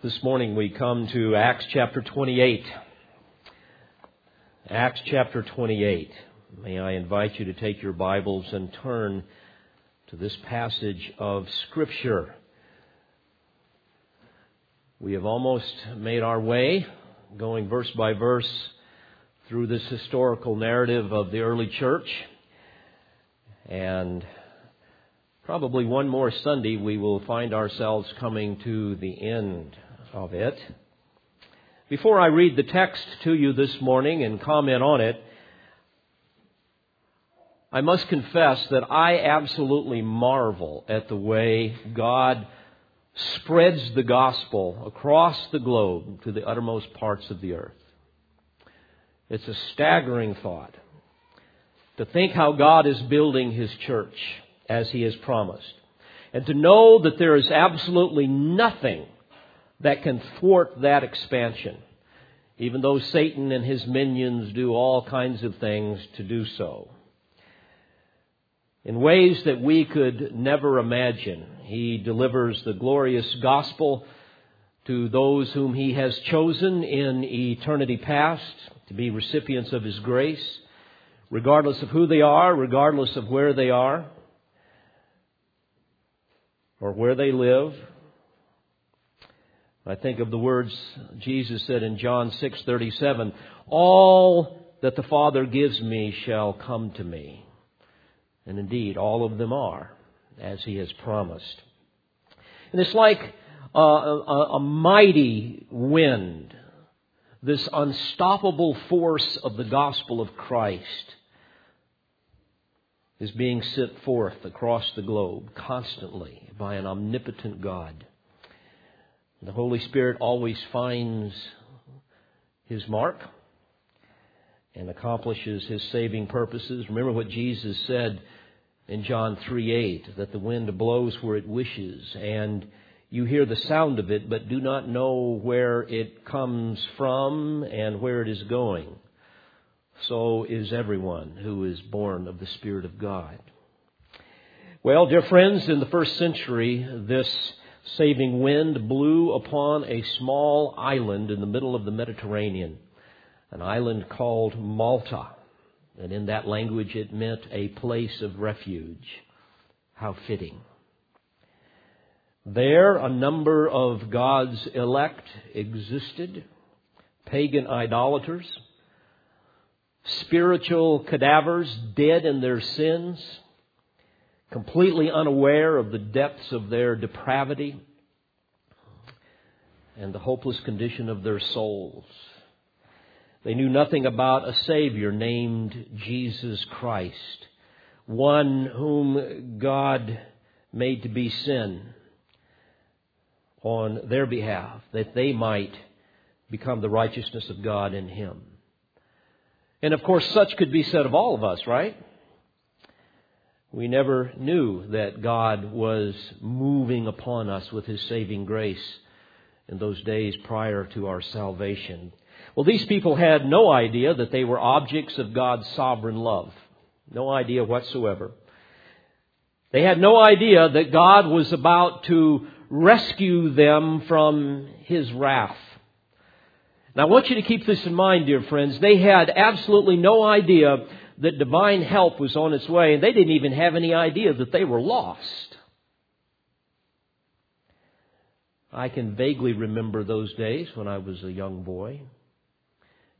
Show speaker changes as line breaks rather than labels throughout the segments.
This morning we come to Acts chapter 28. Acts chapter 28. May I invite you to take your Bibles and turn to this passage of Scripture. We have almost made our way, going verse by verse, through this historical narrative of the early church. And probably one more Sunday we will find ourselves coming to the end of it. Before I read the text to you this morning and comment on it, I must confess that I absolutely marvel at the way God spreads the gospel across the globe to the uttermost parts of the earth. It's a staggering thought to think how God is building His church as He has promised. And to know that there is absolutely nothing that can thwart that expansion, even though Satan and his minions do all kinds of things to do so. In ways that we could never imagine, he delivers the glorious gospel to those whom he has chosen in eternity past to be recipients of his grace, regardless of who they are, regardless of where they are, or where they live, I think of the words Jesus said in John 6:37, "All that the Father gives me shall come to me." And indeed, all of them are, as he has promised. And it's like a, a, a mighty wind, this unstoppable force of the gospel of Christ is being sent forth across the globe constantly by an omnipotent God. The Holy Spirit always finds his mark and accomplishes his saving purposes. Remember what Jesus said in John 3 8, that the wind blows where it wishes, and you hear the sound of it, but do not know where it comes from and where it is going. So is everyone who is born of the Spirit of God. Well, dear friends, in the first century, this saving wind blew upon a small island in the middle of the Mediterranean, an island called Malta. And in that language, it meant a place of refuge. How fitting. There, a number of God's elect existed pagan idolaters, spiritual cadavers dead in their sins completely unaware of the depths of their depravity and the hopeless condition of their souls. They knew nothing about a Savior named Jesus Christ, one whom God made to be sin on their behalf, that they might become the righteousness of God in Him. And of course, such could be said of all of us, right? We never knew that God was moving upon us with His saving grace in those days prior to our salvation. Well, these people had no idea that they were objects of God's sovereign love. No idea whatsoever. They had no idea that God was about to rescue them from His wrath. Now, I want you to keep this in mind, dear friends. They had absolutely no idea that divine help was on its way, and they didn't even have any idea that they were lost. I can vaguely remember those days when I was a young boy.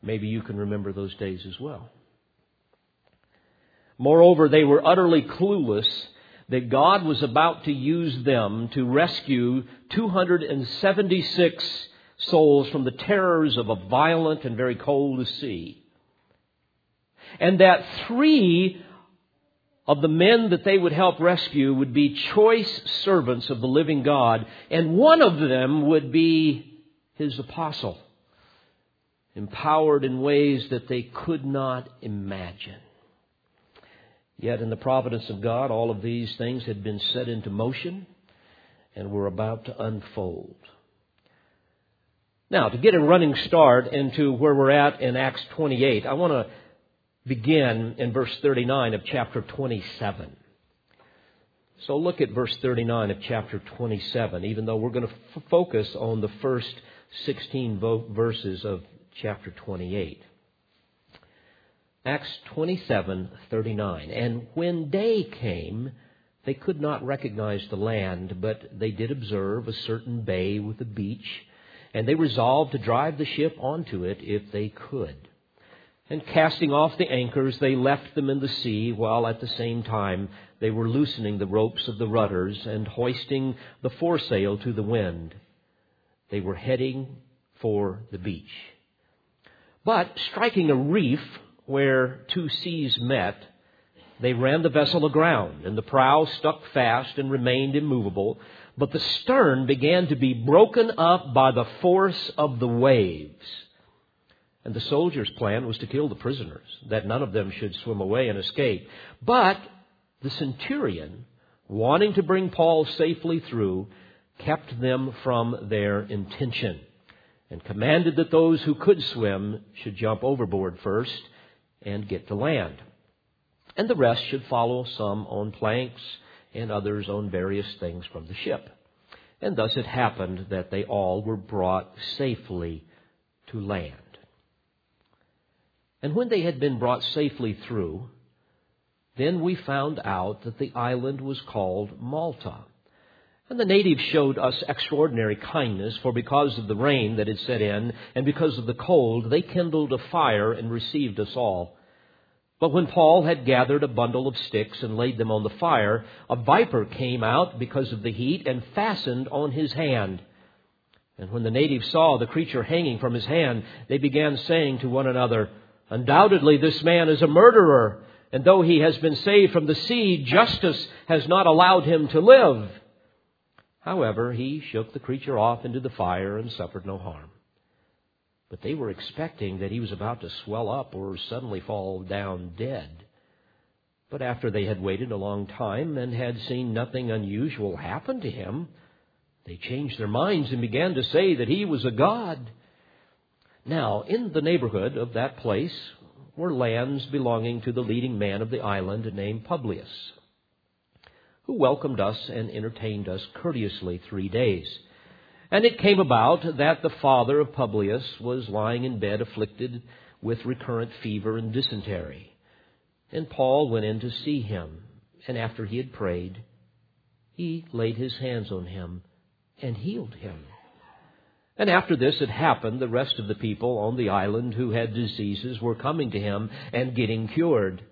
Maybe you can remember those days as well. Moreover, they were utterly clueless that God was about to use them to rescue 276 souls from the terrors of a violent and very cold sea and that three of the men that they would help rescue would be choice servants of the living God, and one of them would be his apostle, empowered in ways that they could not imagine. Yet, in the providence of God, all of these things had been set into motion and were about to unfold. Now, to get a running start into where we're at in Acts 28, I want to begin in verse 39 of chapter 27. So look at verse 39 of chapter 27, even though we're going to f- focus on the first 16 vo- verses of chapter 28. Acts 27:39 And when day came they could not recognize the land but they did observe a certain bay with a beach and they resolved to drive the ship onto it if they could and casting off the anchors they left them in the sea while at the same time they were loosening the ropes of the rudders and hoisting the foresail to the wind they were heading for the beach but striking a reef where two seas met, they ran the vessel aground, and the prow stuck fast and remained immovable. But the stern began to be broken up by the force of the waves. And the soldiers' plan was to kill the prisoners, that none of them should swim away and escape. But the centurion, wanting to bring Paul safely through, kept them from their intention and commanded that those who could swim should jump overboard first and get to land. And the rest should follow, some on planks and others on various things from the ship. And thus it happened that they all were brought safely to land. And when they had been brought safely through, then we found out that the island was called Malta. And the natives showed us extraordinary kindness, for because of the rain that had set in, and because of the cold, they kindled a fire and received us all. But when Paul had gathered a bundle of sticks and laid them on the fire, a viper came out because of the heat and fastened on his hand. And when the natives saw the creature hanging from his hand, they began saying to one another, Undoubtedly this man is a murderer, and though he has been saved from the sea, justice has not allowed him to live. However, he shook the creature off into the fire and suffered no harm. But they were expecting that he was about to swell up or suddenly fall down dead. But after they had waited a long time and had seen nothing unusual happen to him, they changed their minds and began to say that he was a god. Now, in the neighborhood of that place were lands belonging to the leading man of the island named Publius who welcomed us and entertained us courteously three days. And it came about that the father of Publius was lying in bed afflicted with recurrent fever and dysentery. And Paul went in to see him, and after he had prayed, he laid his hands on him and healed him. And after this had happened, the rest of the people on the island who had diseases were coming to him and getting cured.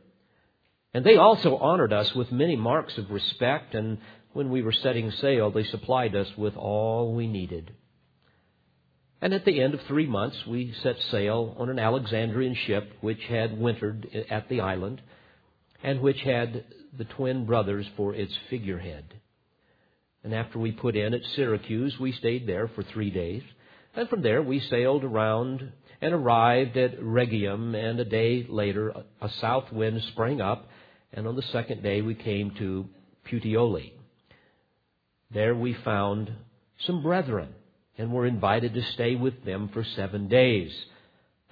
And they also honored us with many marks of respect, and when we were setting sail, they supplied us with all we needed. And at the end of three months, we set sail on an Alexandrian ship which had wintered at the island and which had the twin brothers for its figurehead. And after we put in at Syracuse, we stayed there for three days. And from there, we sailed around and arrived at Rhegium. And a day later, a south wind sprang up and on the second day we came to Puteoli. There we found some brethren and were invited to stay with them for seven days.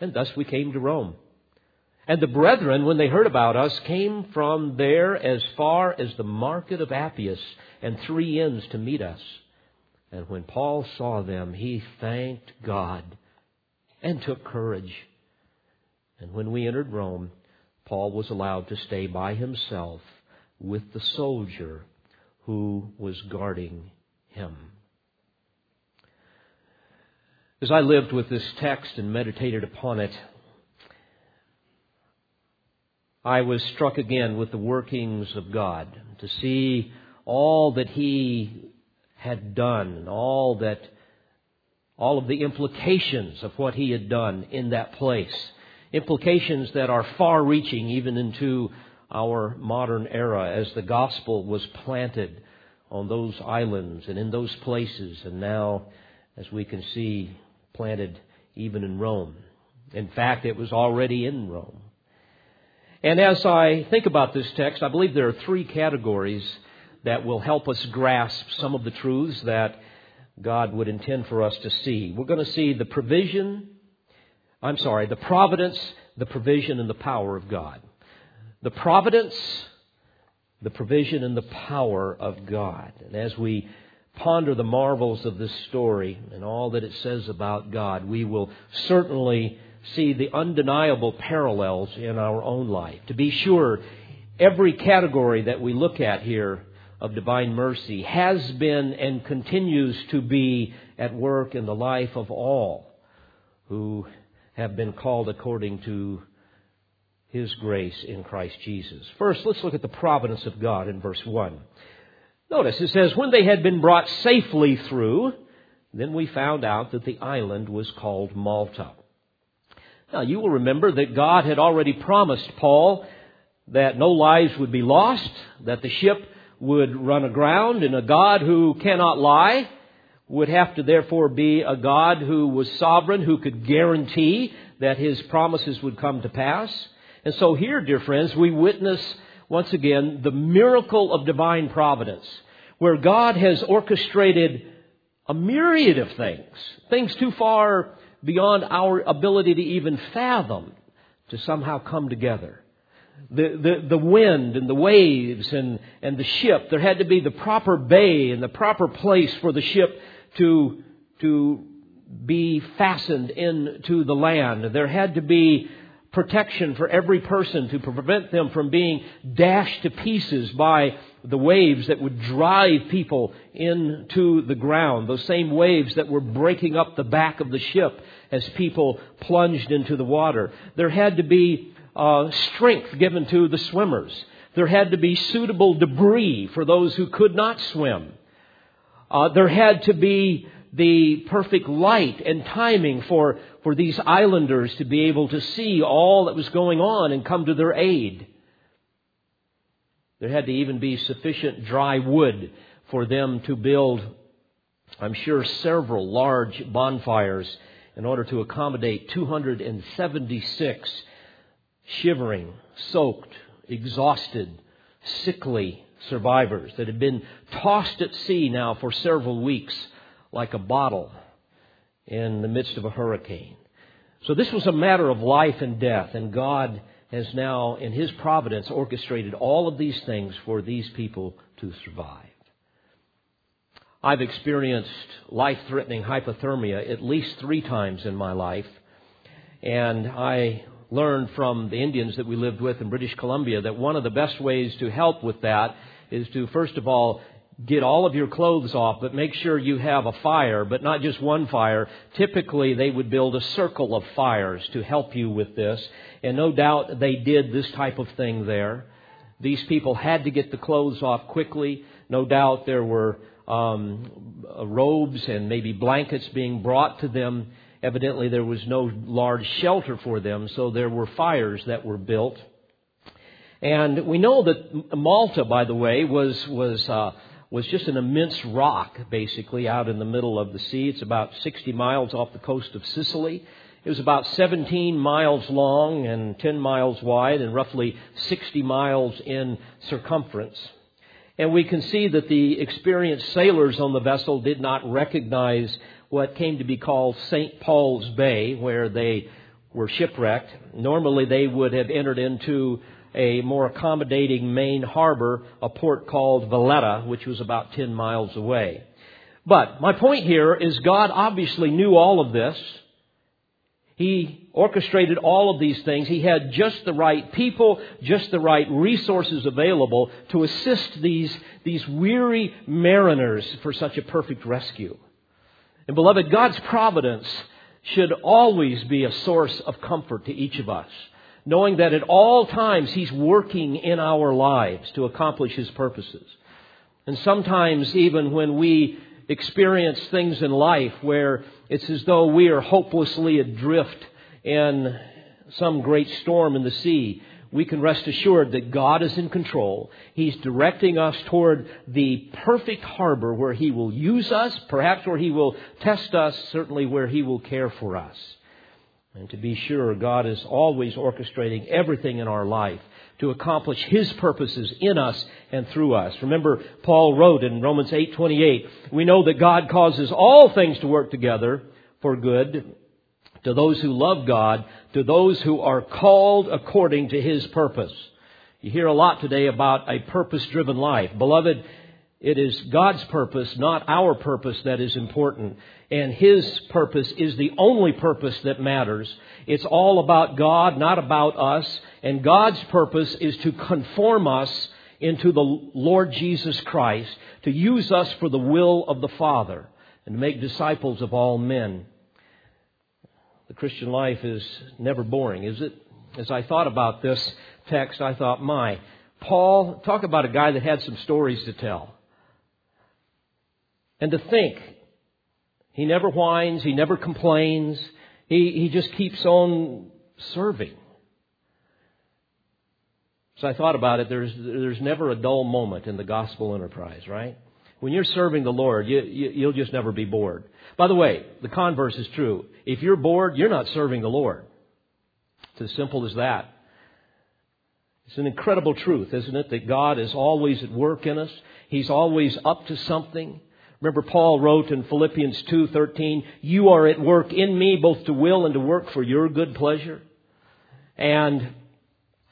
And thus we came to Rome. And the brethren, when they heard about us, came from there as far as the market of Appius and three inns to meet us. And when Paul saw them, he thanked God and took courage. And when we entered Rome, Paul was allowed to stay by himself with the soldier who was guarding him. As I lived with this text and meditated upon it, I was struck again with the workings of God to see all that He had done and all that all of the implications of what He had done in that place implications that are far reaching even into our modern era as the gospel was planted on those islands and in those places, and now, as we can see, planted even in Rome. In fact, it was already in Rome. And as I think about this text, I believe there are three categories that will help us grasp some of the truths that God would intend for us to see. We're going to see the provision I'm sorry, the providence, the provision, and the power of God. The providence, the provision and the power of God. And as we ponder the marvels of this story and all that it says about God, we will certainly see the undeniable parallels in our own life. To be sure, every category that we look at here of divine mercy has been and continues to be at work in the life of all who have been called according to his grace in Christ Jesus. First, let's look at the providence of God in verse 1. Notice it says, When they had been brought safely through, then we found out that the island was called Malta. Now, you will remember that God had already promised Paul that no lives would be lost, that the ship would run aground, and a God who cannot lie would have to therefore be a God who was sovereign, who could guarantee that his promises would come to pass. And so here, dear friends, we witness once again the miracle of divine providence, where God has orchestrated a myriad of things, things too far beyond our ability to even fathom, to somehow come together. The, the, the wind and the waves and, and the ship, there had to be the proper bay and the proper place for the ship to, to be fastened into the land. There had to be protection for every person to prevent them from being dashed to pieces by the waves that would drive people into the ground. Those same waves that were breaking up the back of the ship as people plunged into the water. There had to be uh, strength given to the swimmers. There had to be suitable debris for those who could not swim. Uh, there had to be the perfect light and timing for, for these islanders to be able to see all that was going on and come to their aid. There had to even be sufficient dry wood for them to build, I'm sure, several large bonfires in order to accommodate 276 shivering, soaked, exhausted, sickly survivors that had been tossed at sea now for several weeks like a bottle in the midst of a hurricane. So this was a matter of life and death, and God has now, in His providence, orchestrated all of these things for these people to survive. I've experienced life threatening hypothermia at least three times in my life, and I learned from the Indians that we lived with in British Columbia that one of the best ways to help with that is to, first of all, get all of your clothes off, but make sure you have a fire, but not just one fire. Typically, they would build a circle of fires to help you with this. And no doubt they did this type of thing there. These people had to get the clothes off quickly. No doubt there were um, robes and maybe blankets being brought to them. Evidently, there was no large shelter for them, so there were fires that were built. And we know that Malta, by the way, was was uh, was just an immense rock, basically, out in the middle of the sea. It's about 60 miles off the coast of Sicily. It was about 17 miles long and 10 miles wide and roughly 60 miles in circumference. And we can see that the experienced sailors on the vessel did not recognize what came to be called St. Paul's Bay, where they were shipwrecked. Normally, they would have entered into a more accommodating main harbor, a port called Valletta, which was about 10 miles away. But my point here is God obviously knew all of this. He orchestrated all of these things. He had just the right people, just the right resources available to assist these, these weary mariners for such a perfect rescue. And beloved, God's providence should always be a source of comfort to each of us knowing that at all times He's working in our lives to accomplish His purposes. And sometimes, even when we experience things in life where it's as though we are hopelessly adrift in some great storm in the sea, we can rest assured that God is in control. He's directing us toward the perfect harbor where He will use us, perhaps where He will test us, certainly where He will care for us. And to be sure, God is always orchestrating everything in our life to accomplish His purposes in us and through us. Remember, Paul wrote in Romans 8:28, "We know that God causes all things to work together for good to those who love God, to those who are called according to His purpose." You hear a lot today about a purpose driven life. Beloved, it is God's purpose, not our purpose, that is important. And His purpose is the only purpose that matters. It's all about God, not about us. And God's purpose is to conform us into the Lord Jesus Christ, to use us for the will of the Father, and to make disciples of all men. The Christian life is never boring, is it? As I thought about this text, I thought, my, Paul, talk about a guy that had some stories to tell. And to think, he never whines, he never complains, he, he just keeps on serving. So I thought about it. There's, there's never a dull moment in the gospel enterprise, right? When you're serving the Lord, you, you, you'll just never be bored. By the way, the converse is true. If you're bored, you're not serving the Lord. It's as simple as that. It's an incredible truth, isn't it? That God is always at work in us. He's always up to something. Remember Paul wrote in Philippians 2:13, "You are at work in me both to will and to work for your good pleasure." And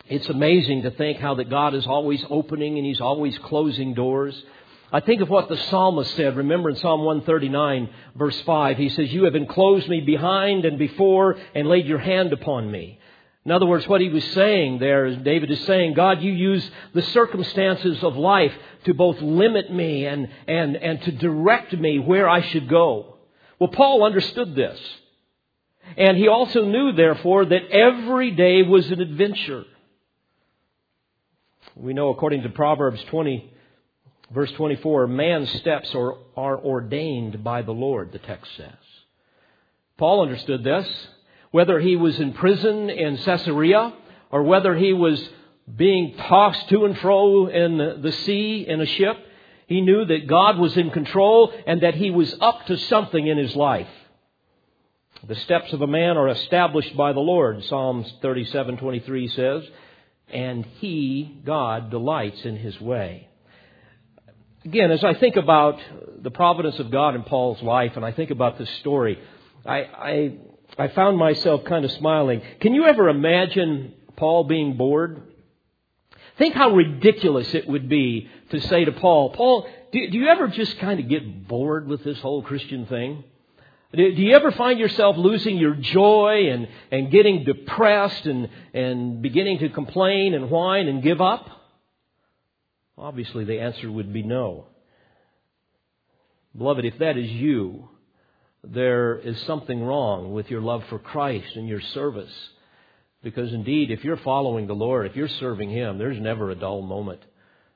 it's amazing to think how that God is always opening and he's always closing doors. I think of what the psalmist said. Remember in Psalm 139 verse 5, he says, You have enclosed me behind and before and laid your hand upon me. In other words, what he was saying there David is saying, God, you use the circumstances of life to both limit me and, and, and to direct me where I should go. Well, Paul understood this. And he also knew, therefore, that every day was an adventure. We know, according to Proverbs 20, verse 24, man's steps are, are ordained by the Lord, the text says. Paul understood this. Whether he was in prison in Caesarea or whether he was being tossed to and fro in the sea in a ship, he knew that God was in control and that he was up to something in his life. The steps of a man are established by the Lord, Psalms 37:23 says and he, God, delights in his way. Again, as I think about the providence of God in Paul's life and I think about this story, I, I, I found myself kind of smiling. Can you ever imagine Paul being bored? Think how ridiculous it would be to say to Paul, Paul, do, do you ever just kind of get bored with this whole Christian thing? Do you ever find yourself losing your joy and, and getting depressed and, and beginning to complain and whine and give up? Obviously, the answer would be no. Beloved, if that is you, there is something wrong with your love for Christ and your service. Because indeed, if you're following the Lord, if you're serving Him, there's never a dull moment.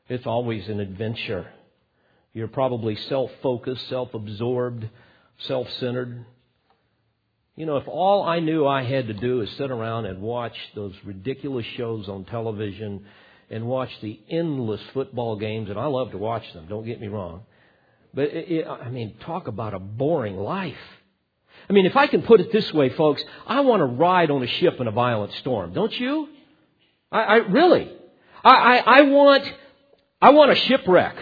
It's always an adventure. You're probably self focused, self absorbed self centered. You know, if all I knew I had to do is sit around and watch those ridiculous shows on television and watch the endless football games, and I love to watch them, don't get me wrong. But, it, it, I mean, talk about a boring life. I mean, if I can put it this way, folks, I want to ride on a ship in a violent storm, don't you? I, I really. I, I, I want, I want a shipwreck.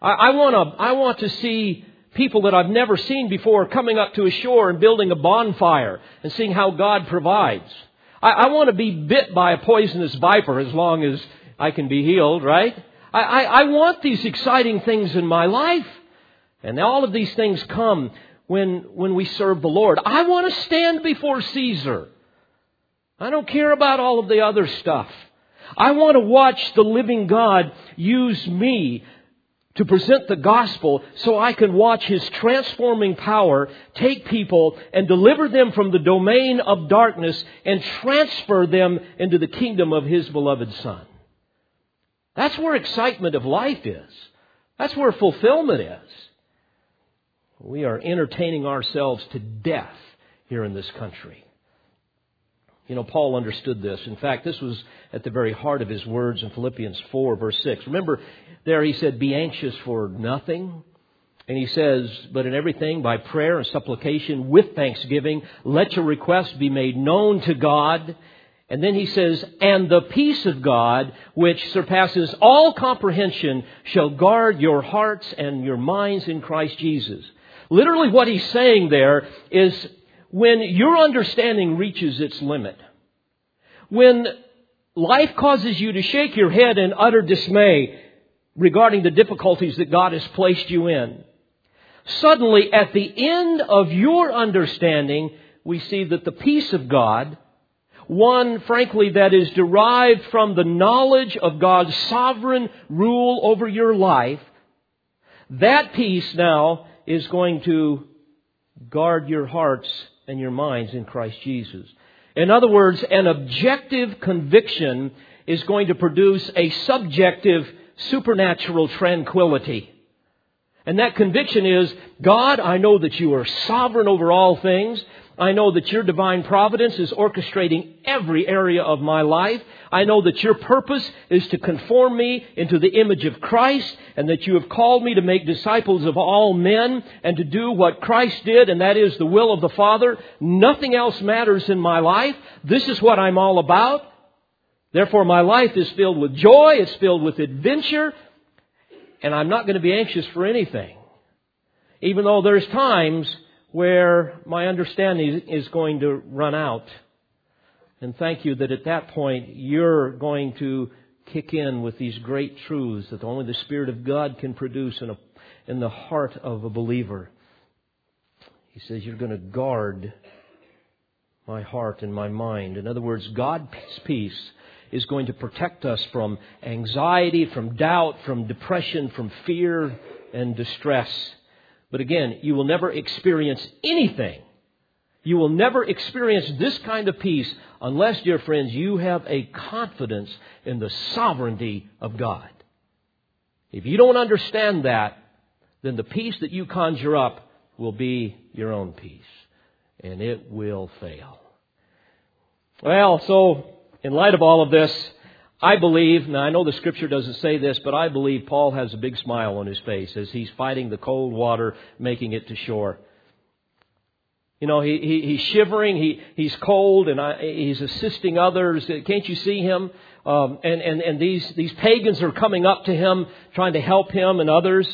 I, I want to, I want to see people that I've never seen before coming up to a shore and building a bonfire and seeing how God provides. I, I want to be bit by a poisonous viper as long as I can be healed, right? I, I, I want these exciting things in my life. And all of these things come when, when we serve the Lord. I want to stand before Caesar. I don't care about all of the other stuff. I want to watch the living God use me to present the gospel so I can watch His transforming power take people and deliver them from the domain of darkness and transfer them into the kingdom of His beloved Son. That's where excitement of life is. That's where fulfillment is. We are entertaining ourselves to death here in this country. You know, Paul understood this. In fact, this was at the very heart of his words in Philippians 4, verse 6. Remember, there he said, Be anxious for nothing. And he says, But in everything, by prayer and supplication with thanksgiving, let your requests be made known to God. And then he says, And the peace of God, which surpasses all comprehension, shall guard your hearts and your minds in Christ Jesus. Literally, what he's saying there is when your understanding reaches its limit, when life causes you to shake your head in utter dismay regarding the difficulties that God has placed you in. Suddenly, at the end of your understanding, we see that the peace of God, one, frankly, that is derived from the knowledge of God's sovereign rule over your life, that peace now is going to guard your hearts and your minds in Christ Jesus. In other words, an objective conviction is going to produce a subjective supernatural tranquility. And that conviction is, God, I know that you are sovereign over all things. I know that your divine providence is orchestrating every area of my life. I know that your purpose is to conform me into the image of Christ and that you have called me to make disciples of all men and to do what Christ did and that is the will of the Father. Nothing else matters in my life. This is what I'm all about. Therefore my life is filled with joy. It's filled with adventure and I'm not going to be anxious for anything. Even though there's times where my understanding is going to run out. And thank you that at that point you're going to kick in with these great truths that only the Spirit of God can produce in, a, in the heart of a believer. He says, You're going to guard my heart and my mind. In other words, God's peace is going to protect us from anxiety, from doubt, from depression, from fear and distress. But again, you will never experience anything. You will never experience this kind of peace unless, dear friends, you have a confidence in the sovereignty of God. If you don't understand that, then the peace that you conjure up will be your own peace. And it will fail. Well, so in light of all of this, I believe, now I know the scripture doesn't say this, but I believe Paul has a big smile on his face as he's fighting the cold water, making it to shore. You know, he, he, he's shivering, he, he's cold, and I, he's assisting others. Can't you see him? Um, and and, and these, these pagans are coming up to him, trying to help him and others.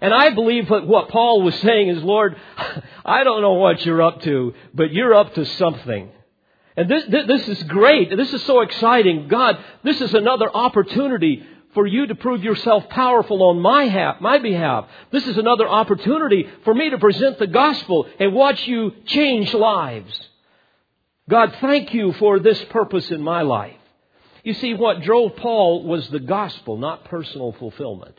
And I believe that what Paul was saying is, Lord, I don't know what you're up to, but you're up to something. And this, this is great. This is so exciting. God, this is another opportunity for you to prove yourself powerful on my, half, my behalf. This is another opportunity for me to present the gospel and watch you change lives. God, thank you for this purpose in my life. You see, what drove Paul was the gospel, not personal fulfillment.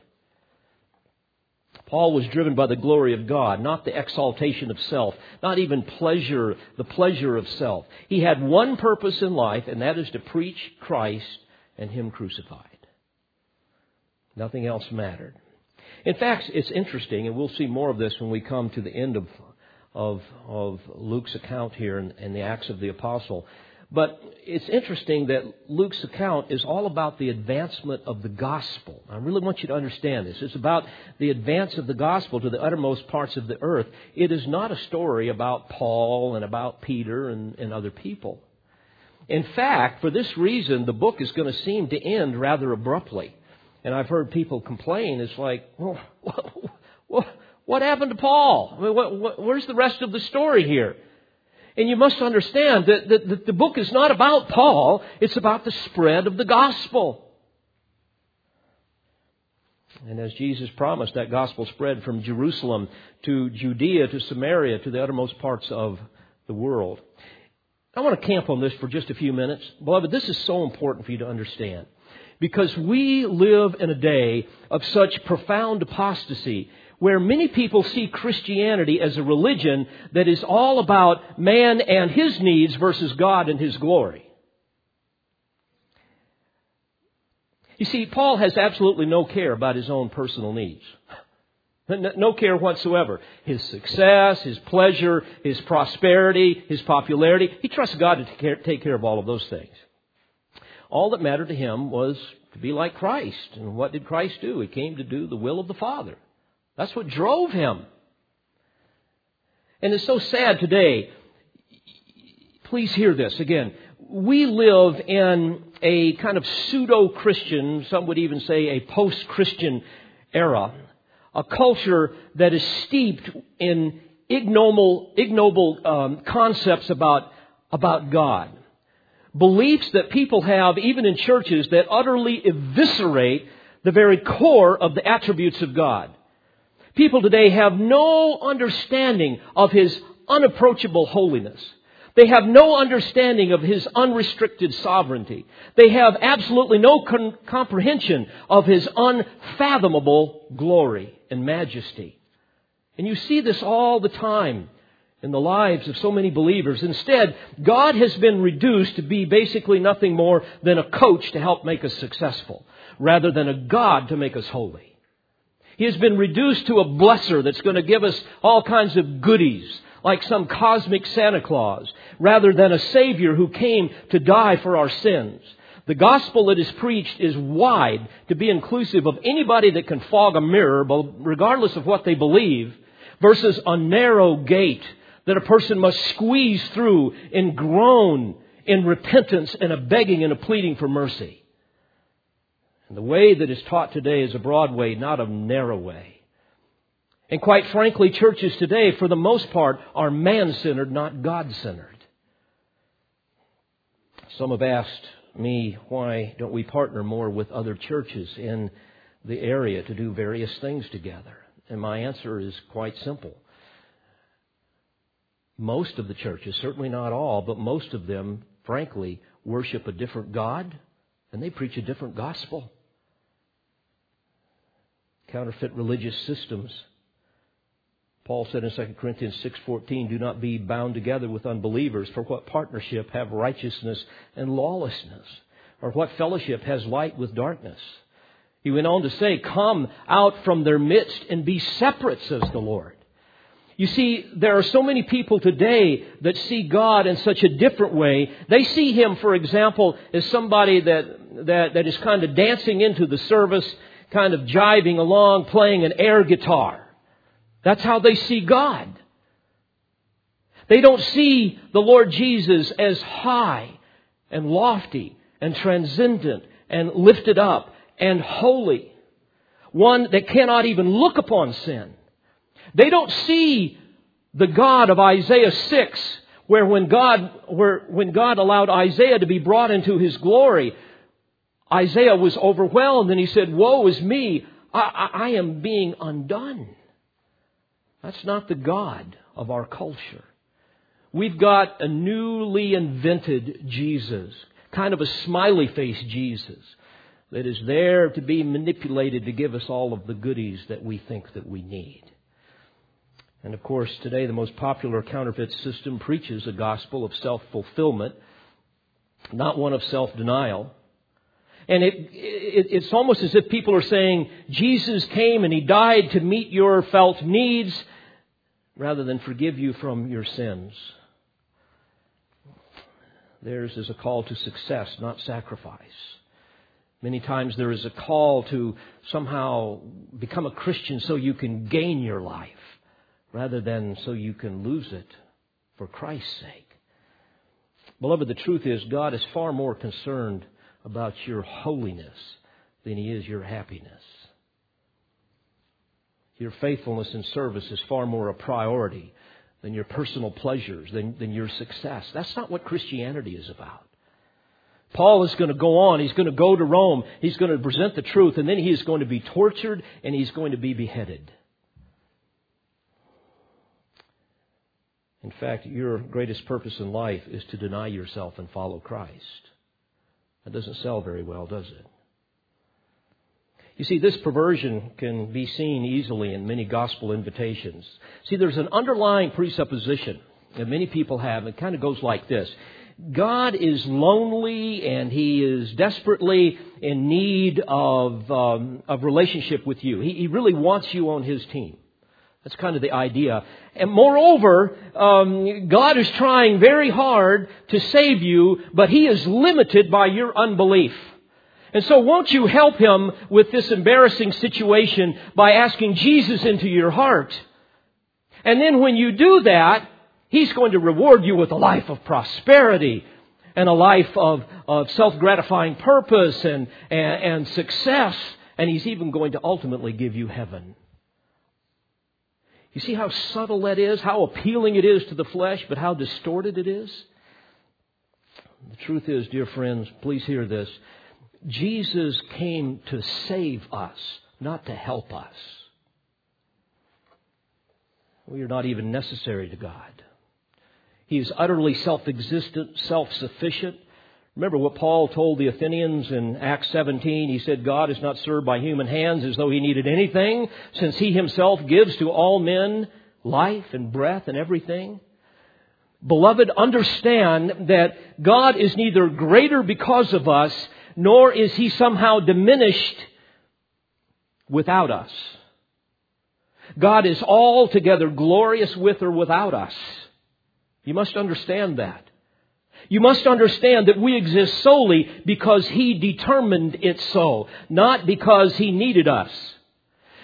Paul was driven by the glory of God, not the exaltation of self, not even pleasure, the pleasure of self. He had one purpose in life, and that is to preach Christ and Him crucified. Nothing else mattered. In fact, it's interesting, and we'll see more of this when we come to the end of, of, of Luke's account here and, the Acts of the Apostle. But it's interesting that Luke's account is all about the advancement of the gospel. I really want you to understand this. It's about the advance of the gospel to the uttermost parts of the earth. It is not a story about Paul and about Peter and, and other people. In fact, for this reason, the book is going to seem to end rather abruptly. And I've heard people complain. It's like, well, what, what happened to Paul? I mean, what, what, where's the rest of the story here? And you must understand that, that, the book is not about Paul, it's about the spread of the gospel. And as Jesus promised, that gospel spread from Jerusalem to Judea to Samaria to the uttermost parts of the world. I want to camp on this for just a few minutes. Beloved, this is so important for you to understand. Because we live in a day of such profound apostasy where many people see Christianity as a religion that is all about man and his needs versus God and his glory. You see, Paul has absolutely no care about his own personal needs. No care whatsoever. His success, his pleasure, his prosperity, his popularity. He trusts God to take care of all of those things. All that mattered to him was to be like Christ. And what did Christ do? He came to do the will of the Father. That's what drove him. And it's so sad today. Please hear this again. We live in a kind of pseudo Christian, some would even say a post Christian era, a culture that is steeped in ignoble, ignoble um, concepts about, about God. beliefs that people have, even in churches, that utterly eviscerate the very core of the attributes of God. People today have no understanding of His unapproachable holiness. They have no understanding of His unrestricted sovereignty. They have absolutely no con- comprehension of His unfathomable glory and majesty. And you see this all the time in the lives of so many believers. Instead, God has been reduced to be basically nothing more than a coach to help make us successful, rather than a God to make us holy. He has been reduced to a blesser that's going to give us all kinds of goodies, like some cosmic Santa Claus, rather than a Savior who came to die for our sins. The gospel that is preached is wide to be inclusive of anybody that can fog a mirror, regardless of what they believe, versus a narrow gate that a person must squeeze through and groan in repentance and a begging and a pleading for mercy. And the way that is taught today is a broad way, not a narrow way. And quite frankly, churches today, for the most part, are man centered, not God centered. Some have asked me, why don't we partner more with other churches in the area to do various things together? And my answer is quite simple. Most of the churches, certainly not all, but most of them, frankly, worship a different God and they preach a different gospel. Counterfeit religious systems. Paul said in 2 Corinthians 6:14, "Do not be bound together with unbelievers, for what partnership have righteousness and lawlessness? Or what fellowship has light with darkness?" He went on to say, "Come out from their midst and be separate," says the Lord. You see, there are so many people today that see God in such a different way. They see Him, for example, as somebody that, that, that is kind of dancing into the service, kind of jiving along, playing an air guitar. That's how they see God. They don't see the Lord Jesus as high and lofty and transcendent and lifted up and holy. One that cannot even look upon sin. They don't see the God of Isaiah 6, where when God, where, when God allowed Isaiah to be brought into his glory, Isaiah was overwhelmed and he said, Woe is me, I, I, I am being undone. That's not the God of our culture. We've got a newly invented Jesus, kind of a smiley face Jesus, that is there to be manipulated to give us all of the goodies that we think that we need. And of course, today the most popular counterfeit system preaches a gospel of self fulfillment, not one of self denial. And it, it, it's almost as if people are saying, Jesus came and he died to meet your felt needs rather than forgive you from your sins. Theirs is a call to success, not sacrifice. Many times there is a call to somehow become a Christian so you can gain your life rather than so you can lose it for Christ's sake. Beloved, the truth is God is far more concerned about your holiness than he is your happiness. Your faithfulness and service is far more a priority than your personal pleasures, than, than your success. That's not what Christianity is about. Paul is going to go on. He's going to go to Rome. He's going to present the truth, and then he is going to be tortured and he's going to be beheaded. In fact, your greatest purpose in life is to deny yourself and follow Christ. That doesn't sell very well, does it? You see, this perversion can be seen easily in many gospel invitations. See, there's an underlying presupposition that many people have. And it kind of goes like this God is lonely and He is desperately in need of, um, of relationship with you. He, he really wants you on His team. That's kind of the idea. And moreover, um, God is trying very hard to save you, but He is limited by your unbelief. And so won't you help Him with this embarrassing situation by asking Jesus into your heart? And then when you do that, He's going to reward you with a life of prosperity and a life of, of self-gratifying purpose and, and, and success. And He's even going to ultimately give you heaven. You see how subtle that is, how appealing it is to the flesh, but how distorted it is? The truth is, dear friends, please hear this. Jesus came to save us, not to help us. We are not even necessary to God. He is utterly self existent, self sufficient. Remember what Paul told the Athenians in Acts 17? He said, God is not served by human hands as though he needed anything, since he himself gives to all men life and breath and everything. Beloved, understand that God is neither greater because of us, nor is he somehow diminished without us. God is altogether glorious with or without us. You must understand that. You must understand that we exist solely because He determined it so, not because He needed us.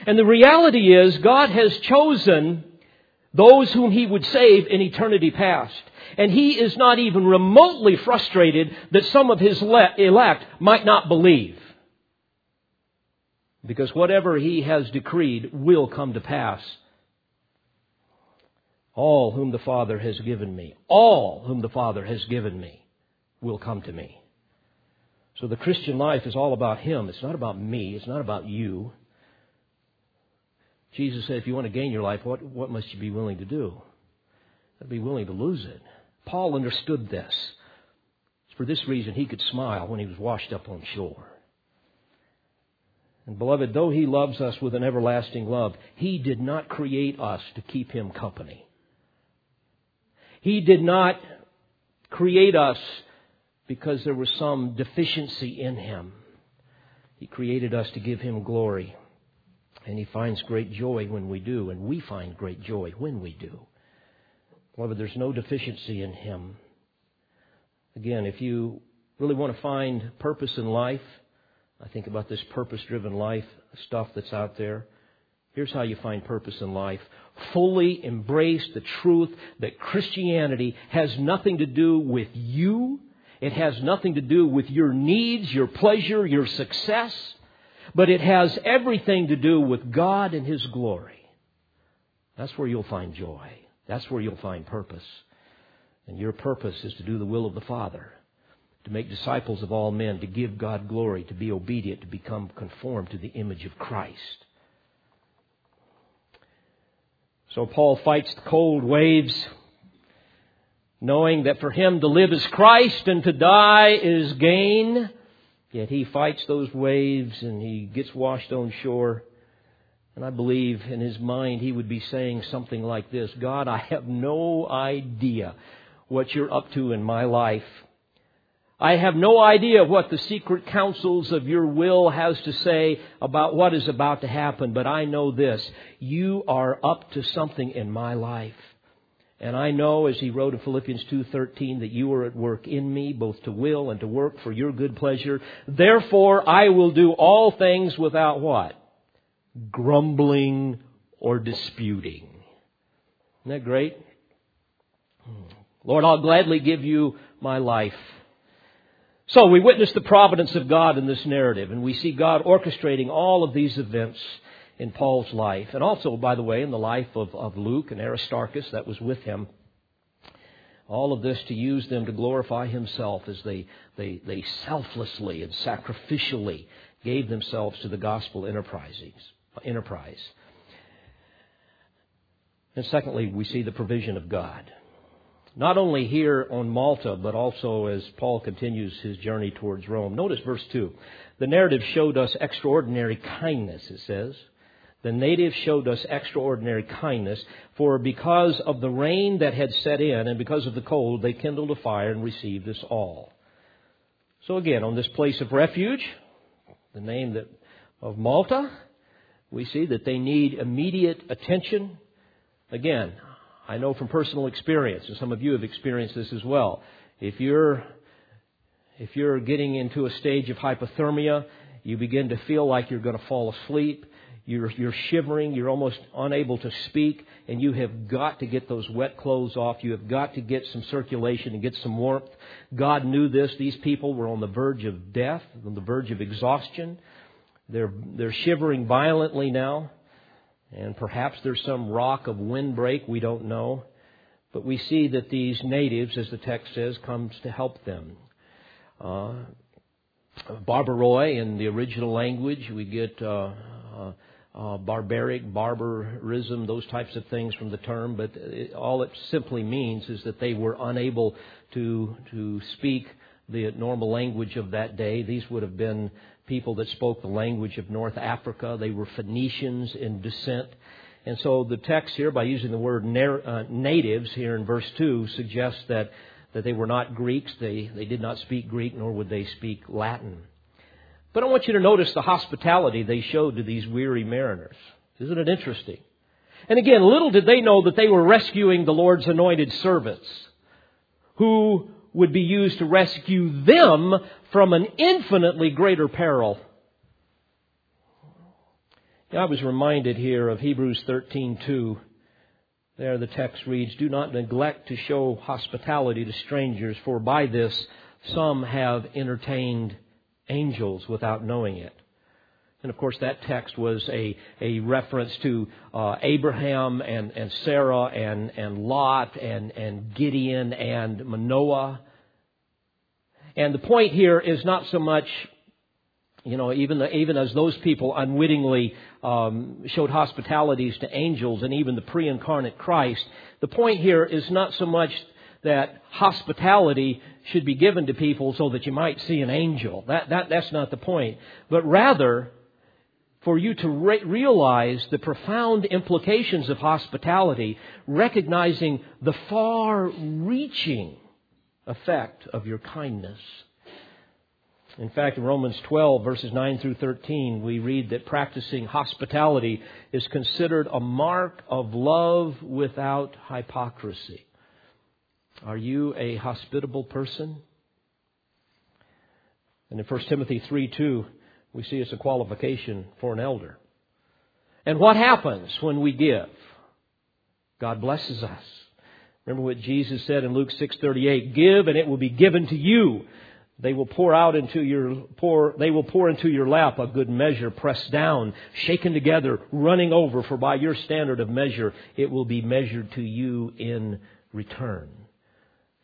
And the reality is, God has chosen those whom He would save in eternity past. And He is not even remotely frustrated that some of His elect might not believe. Because whatever He has decreed will come to pass all whom the Father has given me, all whom the Father has given me will come to me. So the Christian life is all about Him. It's not about me. It's not about you. Jesus said, if you want to gain your life, what, what must you be willing to do? Be willing to lose it. Paul understood this. For this reason he could smile when he was washed up on shore. And beloved, though he loves us with an everlasting love, he did not create us to keep him company. He did not create us because there was some deficiency in him. He created us to give him glory. And he finds great joy when we do, and we find great joy when we do. However, there's no deficiency in him. Again, if you really want to find purpose in life, I think about this purpose driven life stuff that's out there. Here's how you find purpose in life. Fully embrace the truth that Christianity has nothing to do with you. It has nothing to do with your needs, your pleasure, your success, but it has everything to do with God and His glory. That's where you'll find joy. That's where you'll find purpose. And your purpose is to do the will of the Father, to make disciples of all men, to give God glory, to be obedient, to become conformed to the image of Christ. So Paul fights the cold waves, knowing that for him to live is Christ and to die is gain. Yet he fights those waves and he gets washed on shore. And I believe in his mind he would be saying something like this God, I have no idea what you're up to in my life. I have no idea what the secret counsels of your will has to say about what is about to happen, but I know this. You are up to something in my life. And I know, as he wrote in Philippians 2.13, that you are at work in me, both to will and to work for your good pleasure. Therefore, I will do all things without what? Grumbling or disputing. Isn't that great? Hmm. Lord, I'll gladly give you my life. So we witness the providence of God in this narrative, and we see God orchestrating all of these events in Paul's life, and also, by the way, in the life of, of Luke and Aristarchus that was with him. All of this to use them to glorify himself as they, they, they selflessly and sacrificially gave themselves to the gospel enterprise. And secondly, we see the provision of God. Not only here on Malta, but also as Paul continues his journey towards Rome. Notice verse 2. The narrative showed us extraordinary kindness, it says. The natives showed us extraordinary kindness, for because of the rain that had set in and because of the cold, they kindled a fire and received us all. So again, on this place of refuge, the name that, of Malta, we see that they need immediate attention. Again, I know from personal experience, and some of you have experienced this as well. If you're, if you're getting into a stage of hypothermia, you begin to feel like you're going to fall asleep. You're, you're shivering. You're almost unable to speak. And you have got to get those wet clothes off. You have got to get some circulation and get some warmth. God knew this. These people were on the verge of death, on the verge of exhaustion. They're, they're shivering violently now. And perhaps there's some rock of windbreak, we don't know. But we see that these natives, as the text says, comes to help them. uh, barbaroi in the original language. We get uh, uh, uh, barbaric, barbarism, those types of things from the term. But it, all it simply means is that they were unable to to speak the normal language of that day. These would have been people that spoke the language of North Africa. They were Phoenicians in descent. And so the text here, by using the word uh, natives here in verse 2, suggests that, that they were not Greeks. They, they did not speak Greek, nor would they speak Latin. But I want you to notice the hospitality they showed to these weary mariners. Isn't it interesting? And again, little did they know that they were rescuing the Lord's anointed servants, who would be used to rescue them from an infinitely greater peril. I was reminded here of Hebrews 13:2. There the text reads, "Do not neglect to show hospitality to strangers, for by this some have entertained angels without knowing it." And of course, that text was a, a reference to uh, Abraham and, and Sarah and, and Lot and, and Gideon and Manoah. And the point here is not so much, you know, even, the, even as those people unwittingly um, showed hospitalities to angels and even the pre incarnate Christ, the point here is not so much that hospitality should be given to people so that you might see an angel. That, that, that's not the point. But rather, for you to re- realize the profound implications of hospitality, recognizing the far reaching effect of your kindness. In fact, in Romans 12, verses 9 through 13, we read that practicing hospitality is considered a mark of love without hypocrisy. Are you a hospitable person? And in 1 Timothy 3 2, we see it's a qualification for an elder. And what happens when we give? God blesses us. Remember what Jesus said in Luke 6:38, "Give and it will be given to you. They will pour out into your pour they will pour into your lap a good measure pressed down, shaken together, running over, for by your standard of measure it will be measured to you in return."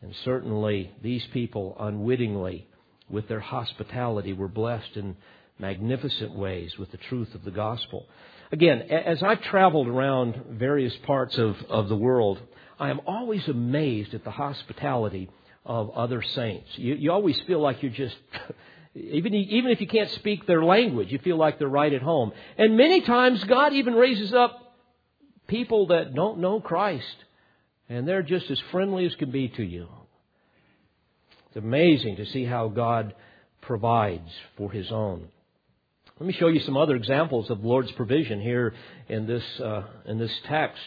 And certainly these people unwittingly with their hospitality were blessed in magnificent ways with the truth of the gospel. Again, as I've traveled around various parts of, of the world, I am always amazed at the hospitality of other saints. You, you always feel like you're just, even, even if you can't speak their language, you feel like they're right at home. And many times God even raises up people that don't know Christ, and they're just as friendly as can be to you. It's amazing to see how God provides for His own. Let me show you some other examples of the Lord's provision here in this uh, in this text.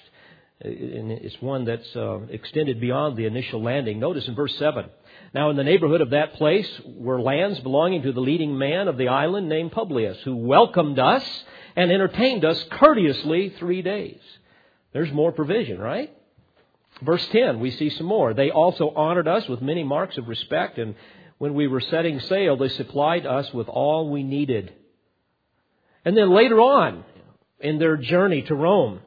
And it's one that's uh, extended beyond the initial landing. Notice in verse seven. Now, in the neighborhood of that place were lands belonging to the leading man of the island named Publius, who welcomed us and entertained us courteously three days. There's more provision, right? Verse 10, we see some more. They also honored us with many marks of respect, and when we were setting sail, they supplied us with all we needed. And then later on, in their journey to Rome,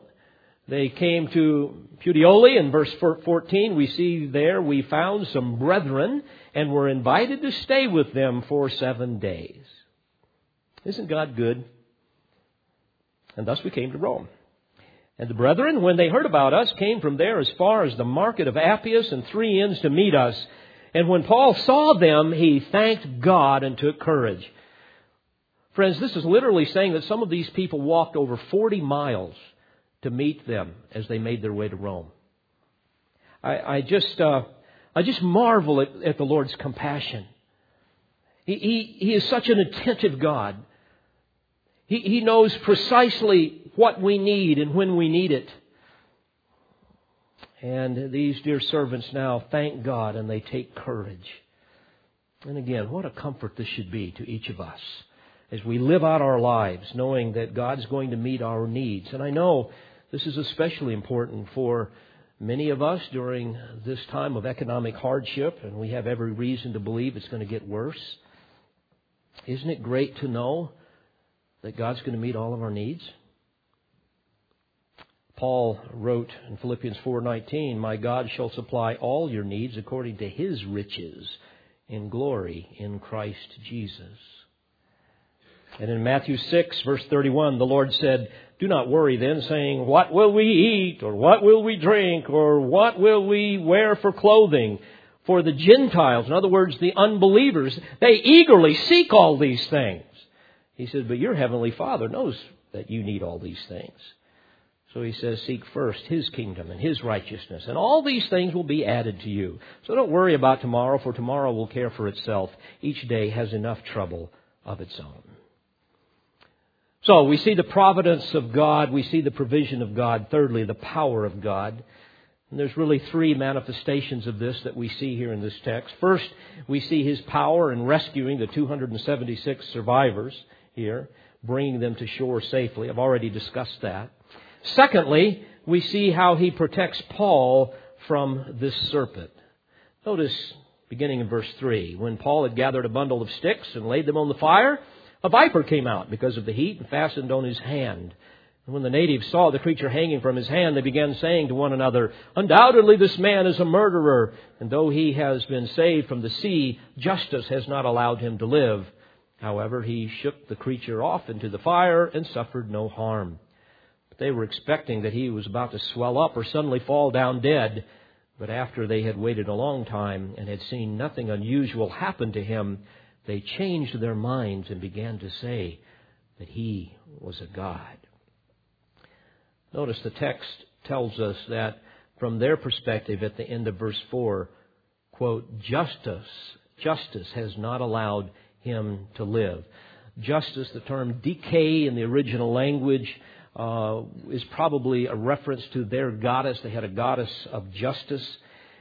they came to Puteoli in verse 14. We see there we found some brethren and were invited to stay with them for seven days. Isn't God good? And thus we came to Rome. And the brethren, when they heard about us, came from there as far as the market of Appius and three inns to meet us. And when Paul saw them, he thanked God and took courage. Friends, this is literally saying that some of these people walked over 40 miles to meet them as they made their way to Rome. I, I just, uh, I just marvel at, at, the Lord's compassion. He, he, he is such an attentive God. He, he knows precisely what we need and when we need it. And these dear servants now thank God and they take courage. And again, what a comfort this should be to each of us as we live out our lives, knowing that God's going to meet our needs. And I know this is especially important for many of us during this time of economic hardship, and we have every reason to believe it's going to get worse. Isn't it great to know that God's going to meet all of our needs? Paul wrote in Philippians 4:19, "My God shall supply all your needs according to his riches in glory in Christ Jesus. And in Matthew 6, verse 31, the Lord said, Do not worry then, saying, What will we eat, or what will we drink, or what will we wear for clothing? For the Gentiles, in other words, the unbelievers, they eagerly seek all these things. He said, But your heavenly Father knows that you need all these things. So he says, Seek first his kingdom and his righteousness, and all these things will be added to you. So don't worry about tomorrow, for tomorrow will care for itself. Each day has enough trouble of its own. So we see the providence of God, we see the provision of God, thirdly, the power of God. And there's really three manifestations of this that we see here in this text. First, we see his power in rescuing the 276 survivors here, bringing them to shore safely. I've already discussed that. Secondly, we see how he protects Paul from this serpent. Notice, beginning in verse 3, when Paul had gathered a bundle of sticks and laid them on the fire, a viper came out because of the heat and fastened on his hand. And when the natives saw the creature hanging from his hand, they began saying to one another, Undoubtedly this man is a murderer, and though he has been saved from the sea, justice has not allowed him to live. However, he shook the creature off into the fire and suffered no harm. But they were expecting that he was about to swell up or suddenly fall down dead. But after they had waited a long time and had seen nothing unusual happen to him, they changed their minds and began to say that he was a god. Notice the text tells us that from their perspective at the end of verse 4, quote, justice, justice has not allowed him to live. Justice, the term dike in the original language, uh, is probably a reference to their goddess. They had a goddess of justice.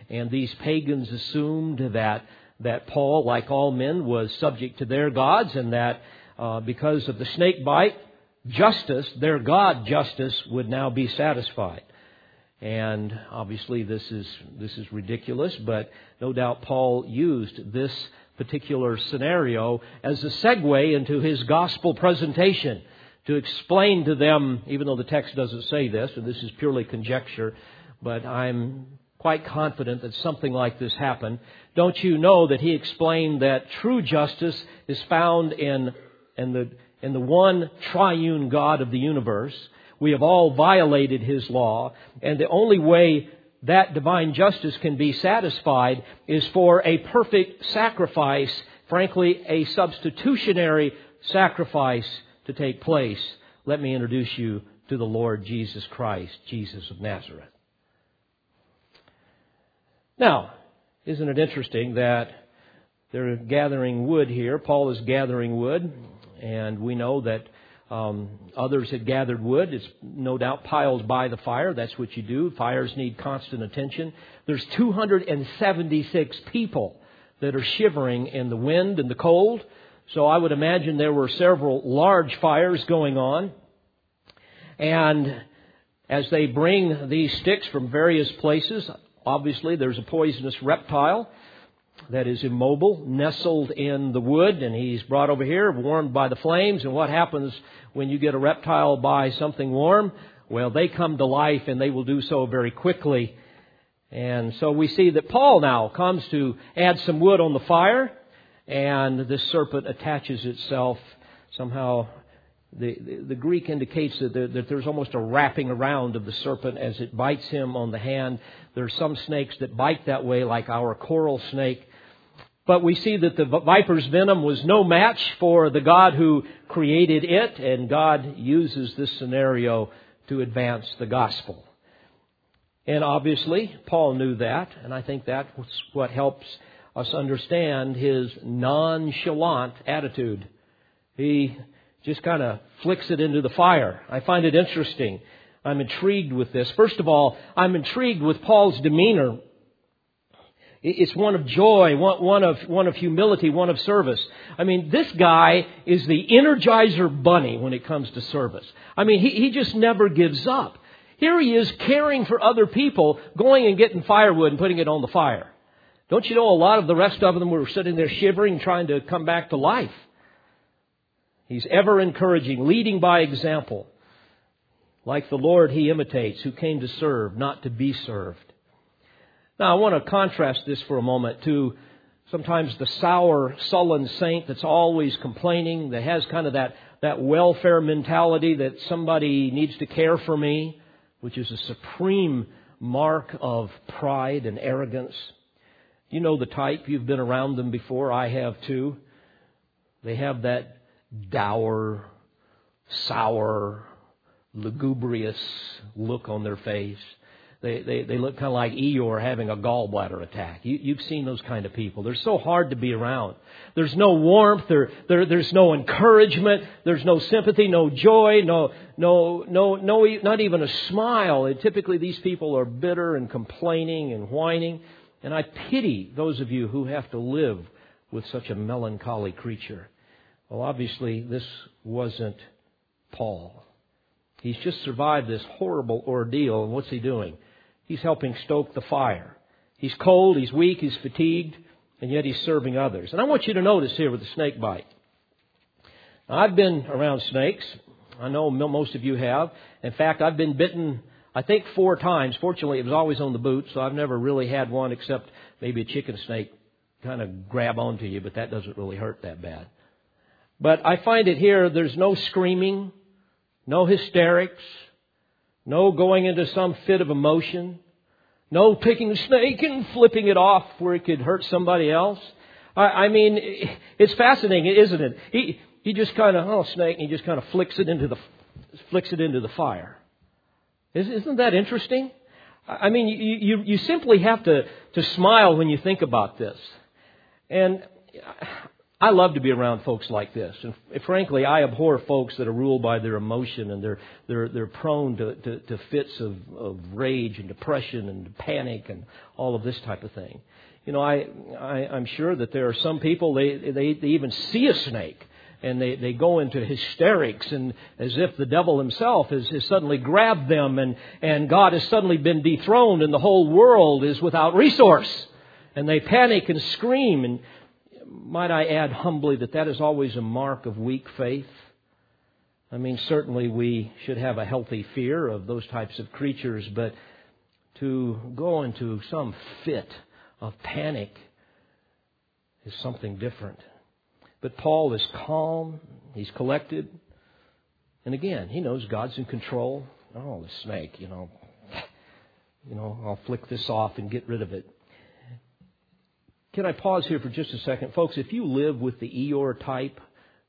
And these pagans assumed that, that Paul, like all men, was subject to their gods and that uh, because of the snake bite, justice, their God justice, would now be satisfied. And obviously this is, this is ridiculous, but no doubt Paul used this particular scenario as a segue into his gospel presentation to explain to them, even though the text doesn't say this, and this is purely conjecture, but I'm quite confident that something like this happened. Don't you know that he explained that true justice is found in, in the in the one triune God of the universe. We have all violated His law, and the only way that divine justice can be satisfied is for a perfect sacrifice, frankly, a substitutionary sacrifice to take place. Let me introduce you to the Lord Jesus Christ, Jesus of Nazareth. Now, isn't it interesting that they're gathering wood here? Paul is gathering wood. And we know that um, others had gathered wood. It's no doubt piled by the fire. That's what you do. Fires need constant attention. There's 276 people that are shivering in the wind and the cold. So I would imagine there were several large fires going on. And as they bring these sticks from various places, obviously there's a poisonous reptile that is immobile, nestled in the wood, and he's brought over here, warmed by the flames. And what happens when you get a reptile by something warm? Well, they come to life and they will do so very quickly. And so we see that Paul now comes to add some wood on the fire, and this serpent attaches itself somehow. The, the, Greek indicates that, there, that there's almost a wrapping around of the serpent as it bites him on the hand. There are some snakes that bite that way, like our coral snake. But we see that the viper's venom was no match for the God who created it, and God uses this scenario to advance the gospel. And obviously, Paul knew that, and I think that's what helps us understand his nonchalant attitude. He just kind of flicks it into the fire. I find it interesting. I'm intrigued with this. First of all, I'm intrigued with Paul's demeanor it's one of joy, one of, one of humility, one of service. I mean, this guy is the energizer bunny when it comes to service. I mean, he, he just never gives up. Here he is caring for other people, going and getting firewood and putting it on the fire. Don't you know a lot of the rest of them were sitting there shivering, trying to come back to life? He's ever encouraging, leading by example. Like the Lord he imitates, who came to serve, not to be served. Now, I want to contrast this for a moment to Sometimes the sour, sullen saint that's always complaining, that has kind of that, that welfare mentality that somebody needs to care for me, which is a supreme mark of pride and arrogance. You know the type. You've been around them before. I have too. They have that dour, sour, lugubrious look on their face. They, they, they look kind of like Eeyore having a gallbladder attack. You, you've seen those kind of people. They're so hard to be around. There's no warmth. There, there, there's no encouragement. There's no sympathy, no joy, no, no, no, no, not even a smile. And typically these people are bitter and complaining and whining. And I pity those of you who have to live with such a melancholy creature. Well, obviously this wasn't Paul. He's just survived this horrible ordeal, and what's he doing? He's helping stoke the fire. He's cold, he's weak, he's fatigued, and yet he's serving others. And I want you to notice here with the snake bite. Now, I've been around snakes. I know most of you have. In fact, I've been bitten, I think, four times. Fortunately, it was always on the boot, so I've never really had one except maybe a chicken snake kind of grab onto you, but that doesn't really hurt that bad. But I find it here, there's no screaming, no hysterics, no going into some fit of emotion. No picking a snake and flipping it off where it could hurt somebody else. I, I mean, it's fascinating, isn't it? He, he just kind of, oh, snake, and he just kind of flicks it into the, flicks it into the fire. Isn't that interesting? I mean, you, you, you simply have to, to smile when you think about this. And I love to be around folks like this. And frankly, I abhor folks that are ruled by their emotion and they're, they're, they're prone to, to, to fits of, of rage and depression and panic and all of this type of thing. You know, I, I, I'm sure that there are some people, they, they, they even see a snake and they, they go into hysterics and as if the devil himself has, has suddenly grabbed them and, and God has suddenly been dethroned and the whole world is without resource. And they panic and scream and might I add humbly that that is always a mark of weak faith. I mean, certainly we should have a healthy fear of those types of creatures, but to go into some fit of panic is something different. But Paul is calm, he's collected, and again, he knows God's in control. Oh, the snake, you know. You know, I'll flick this off and get rid of it. Can I pause here for just a second? Folks, if you live with the Eeyore type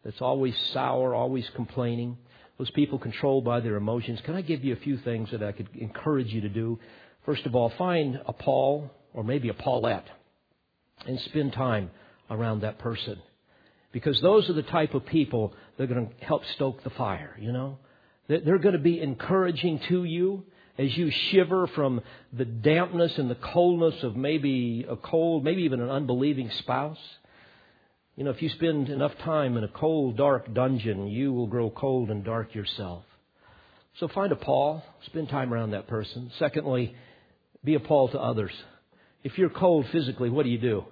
that's always sour, always complaining, those people controlled by their emotions, can I give you a few things that I could encourage you to do? First of all, find a Paul or maybe a Paulette and spend time around that person. Because those are the type of people that are going to help stoke the fire, you know? They're going to be encouraging to you as you shiver from the dampness and the coldness of maybe a cold, maybe even an unbelieving spouse. You know, if you spend enough time in a cold, dark dungeon, you will grow cold and dark yourself. So find a Paul, spend time around that person. Secondly, be a Paul to others. If you're cold physically, what do you do?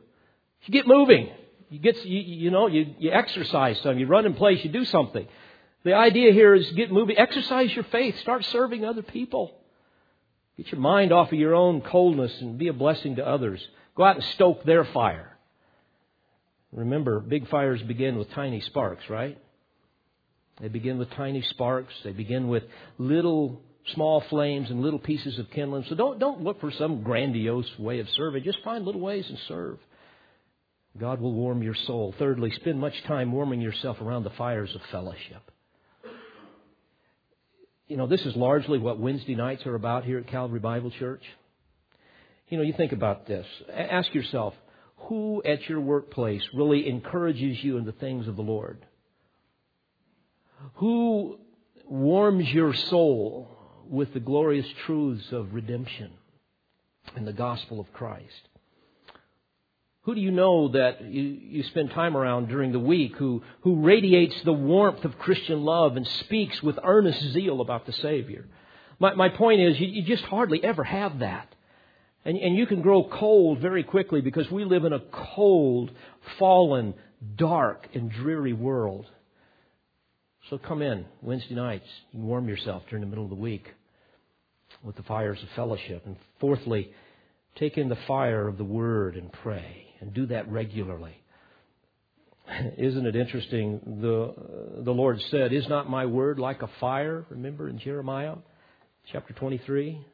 You get moving. You get, you, you know, you, you exercise some, you run in place, you do something. The idea here is get moving, exercise your faith, start serving other people. Get your mind off of your own coldness and be a blessing to others. Go out and stoke their fire. Remember, big fires begin with tiny sparks, right? They begin with tiny sparks. They begin with little small flames and little pieces of kindling. So don't, don't look for some grandiose way of serving. Just find little ways and serve. God will warm your soul. Thirdly, spend much time warming yourself around the fires of fellowship you know, this is largely what Wednesday nights are about here at Calvary Bible Church. You know, you think about this. Ask yourself, who at your workplace really encourages you in the things of the Lord? Who warms your soul with the glorious truths of redemption and the gospel of Christ? Who do you know that you, you spend time around during the week who, who radiates the warmth of Christian love and speaks with earnest zeal about the Savior? My, my point is, you, you just hardly ever have that. And, and you can grow cold very quickly because we live in a cold, fallen, dark, and dreary world. So come in Wednesday nights and warm yourself during the middle of the week with the fires of fellowship. And fourthly, Take in the fire of the Word and pray, and do that regularly. Isn't it interesting? The, the Lord said, Is not my word like a fire? Remember in Jeremiah chapter 23?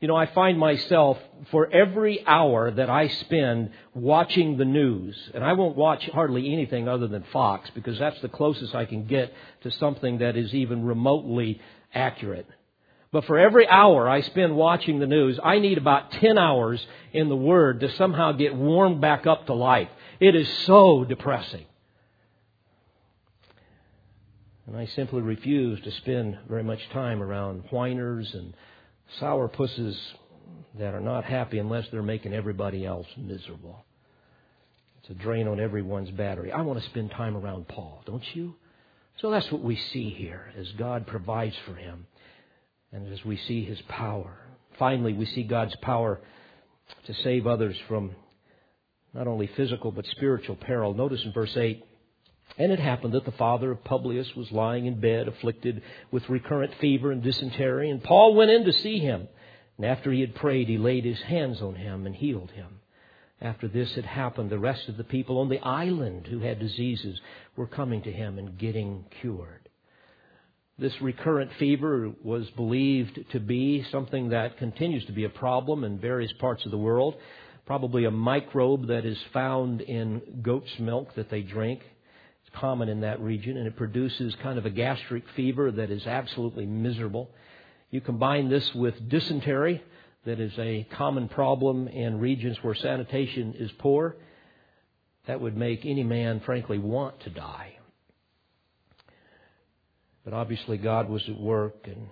You know, I find myself for every hour that I spend watching the news, and I won't watch hardly anything other than Fox because that's the closest I can get to something that is even remotely accurate. But for every hour I spend watching the news, I need about 10 hours in the Word to somehow get warmed back up to life. It is so depressing. And I simply refuse to spend very much time around whiners and sour pusses that are not happy unless they're making everybody else miserable. It's a drain on everyone's battery. I want to spend time around Paul, don't you? So that's what we see here as God provides for him and as we see his power. Finally, we see God's power to save others from not only physical but spiritual peril. Notice in verse 8 and it happened that the father of Publius was lying in bed, afflicted with recurrent fever and dysentery, and Paul went in to see him. And after he had prayed, he laid his hands on him and healed him. After this had happened, the rest of the people on the island who had diseases were coming to him and getting cured. This recurrent fever was believed to be something that continues to be a problem in various parts of the world. Probably a microbe that is found in goat's milk that they drink It's common in that region, and it produces kind of a gastric fever that is absolutely miserable. You combine this with dysentery, that is a common problem in regions where sanitation is poor. That would make any man, frankly, want to die. But obviously, God was at work, and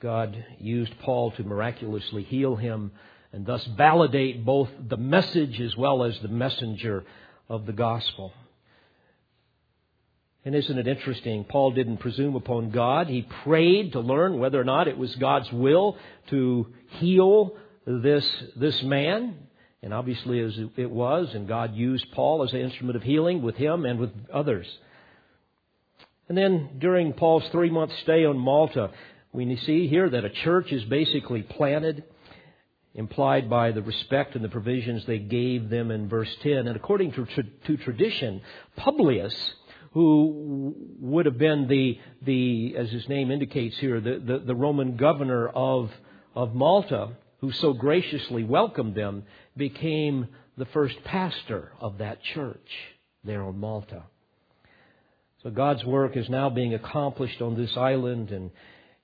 God used Paul to miraculously heal him and thus validate both the message as well as the messenger of the gospel. And isn't it interesting? Paul didn't presume upon God. He prayed to learn whether or not it was God's will to heal this, this man. And obviously as it was, and God used Paul as an instrument of healing with him and with others. And then during Paul's three month stay on Malta, we see here that a church is basically planted, implied by the respect and the provisions they gave them in verse 10. And according to, to tradition, Publius who would have been the, the as his name indicates here, the, the, the Roman governor of, of Malta, who so graciously welcomed them, became the first pastor of that church there on Malta. So God's work is now being accomplished on this island, and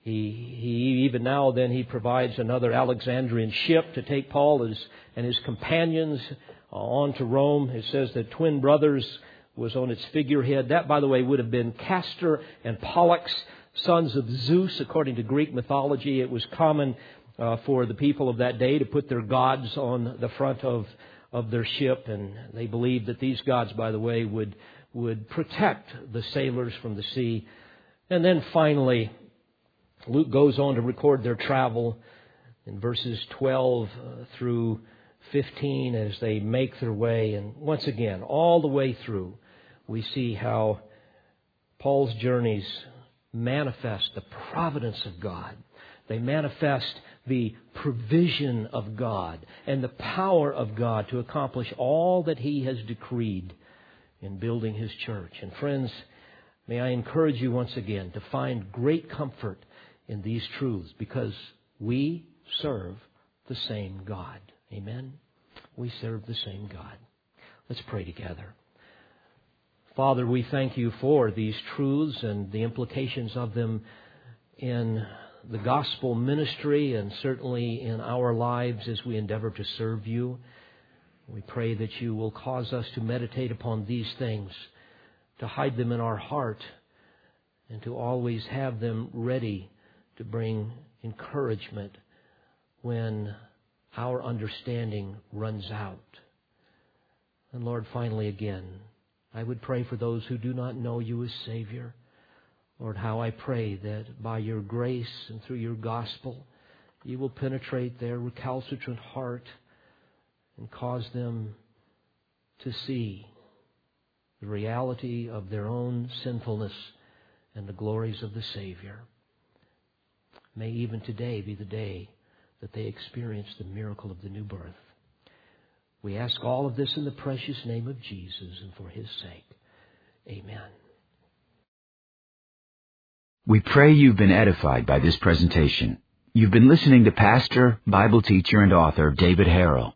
he, he even now then he provides another Alexandrian ship to take Paul and his companions on to Rome. It says that twin brothers was on its figurehead. That, by the way, would have been Castor and Pollux, sons of Zeus, according to Greek mythology. It was common uh, for the people of that day to put their gods on the front of, of their ship, and they believed that these gods, by the way, would, would protect the sailors from the sea. And then finally, Luke goes on to record their travel in verses 12 uh, through 15 as they make their way, and once again, all the way through we see how Paul's journeys manifest the providence of God. They manifest the provision of God and the power of God to accomplish all that He has decreed in building His church. And friends, may I encourage you once again to find great comfort in these truths because we serve the same God. Amen? We serve the same God. Let's pray together. Father, we thank you for these truths and the implications of them in the gospel ministry and certainly in our lives as we endeavor to serve you. We pray that you will cause us to meditate upon these things, to hide them in our heart, and to always have them ready to bring encouragement when our understanding runs out. And Lord, finally again, I would pray for those who do not know you as Savior. Lord, how I pray that by your grace and through your gospel, you will penetrate their recalcitrant heart and cause them to see the reality of their own sinfulness and the glories of the Savior. May even today be the day that they experience the miracle of the new birth. We ask all of this in the precious name of Jesus and for his sake. Amen.
We pray you've been edified by this presentation. You've been listening to pastor, Bible teacher, and author David Harrell.